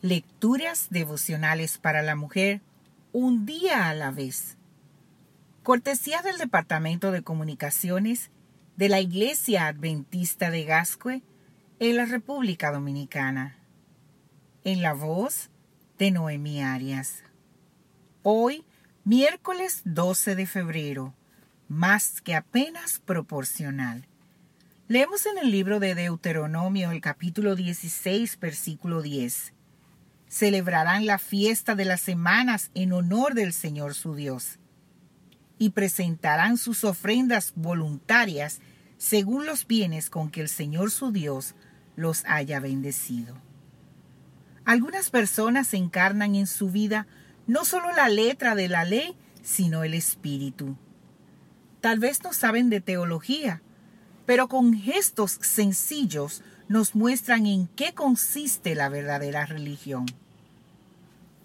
Lecturas devocionales para la mujer, un día a la vez. Cortesía del Departamento de Comunicaciones de la Iglesia Adventista de Gascue en la República Dominicana. En la voz de Noemi Arias. Hoy, miércoles 12 de febrero, más que apenas proporcional. Leemos en el libro de Deuteronomio el capítulo 16, versículo 10 celebrarán la fiesta de las semanas en honor del Señor su Dios y presentarán sus ofrendas voluntarias según los bienes con que el Señor su Dios los haya bendecido. Algunas personas encarnan en su vida no solo la letra de la ley, sino el espíritu. Tal vez no saben de teología, pero con gestos sencillos nos muestran en qué consiste la verdadera religión.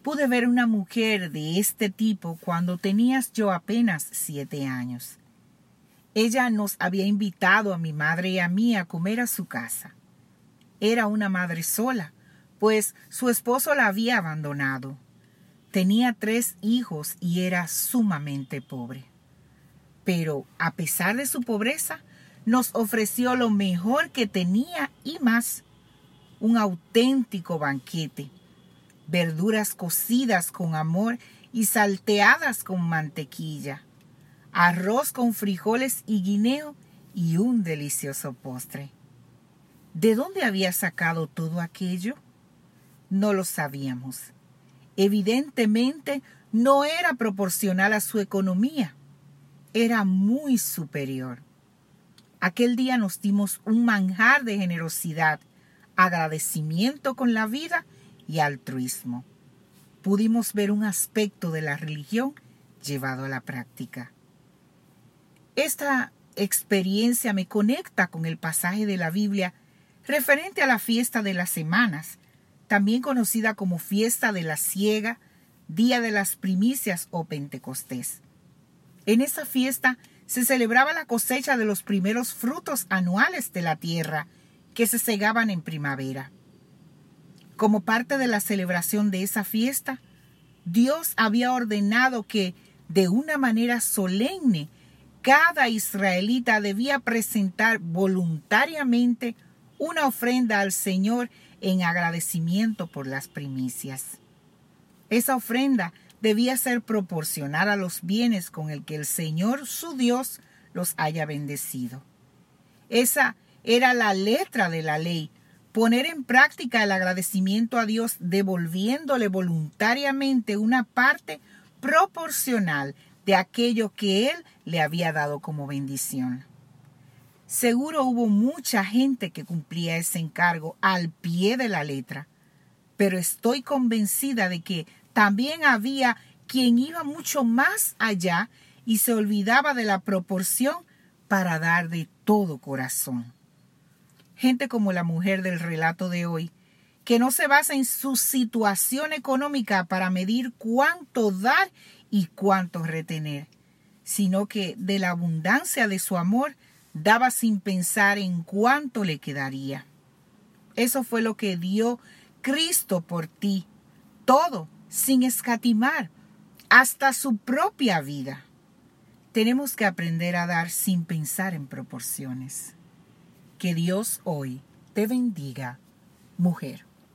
Pude ver una mujer de este tipo cuando tenías yo apenas siete años. Ella nos había invitado a mi madre y a mí a comer a su casa. Era una madre sola, pues su esposo la había abandonado. Tenía tres hijos y era sumamente pobre. Pero, a pesar de su pobreza, nos ofreció lo mejor que tenía y más, un auténtico banquete, verduras cocidas con amor y salteadas con mantequilla, arroz con frijoles y guineo y un delicioso postre. ¿De dónde había sacado todo aquello? No lo sabíamos. Evidentemente no era proporcional a su economía. Era muy superior. Aquel día nos dimos un manjar de generosidad, agradecimiento con la vida y altruismo. Pudimos ver un aspecto de la religión llevado a la práctica. Esta experiencia me conecta con el pasaje de la Biblia referente a la fiesta de las semanas, también conocida como fiesta de la siega, día de las primicias o Pentecostés. En esa fiesta se celebraba la cosecha de los primeros frutos anuales de la tierra que se segaban en primavera. Como parte de la celebración de esa fiesta, Dios había ordenado que, de una manera solemne, cada israelita debía presentar voluntariamente una ofrenda al Señor en agradecimiento por las primicias. Esa ofrenda debía ser proporcional a los bienes con el que el Señor su Dios los haya bendecido. Esa era la letra de la ley, poner en práctica el agradecimiento a Dios devolviéndole voluntariamente una parte proporcional de aquello que Él le había dado como bendición. Seguro hubo mucha gente que cumplía ese encargo al pie de la letra, pero estoy convencida de que también había quien iba mucho más allá y se olvidaba de la proporción para dar de todo corazón. Gente como la mujer del relato de hoy, que no se basa en su situación económica para medir cuánto dar y cuánto retener, sino que de la abundancia de su amor daba sin pensar en cuánto le quedaría. Eso fue lo que dio Cristo por ti, todo sin escatimar, hasta su propia vida. Tenemos que aprender a dar sin pensar en proporciones. Que Dios hoy te bendiga, mujer.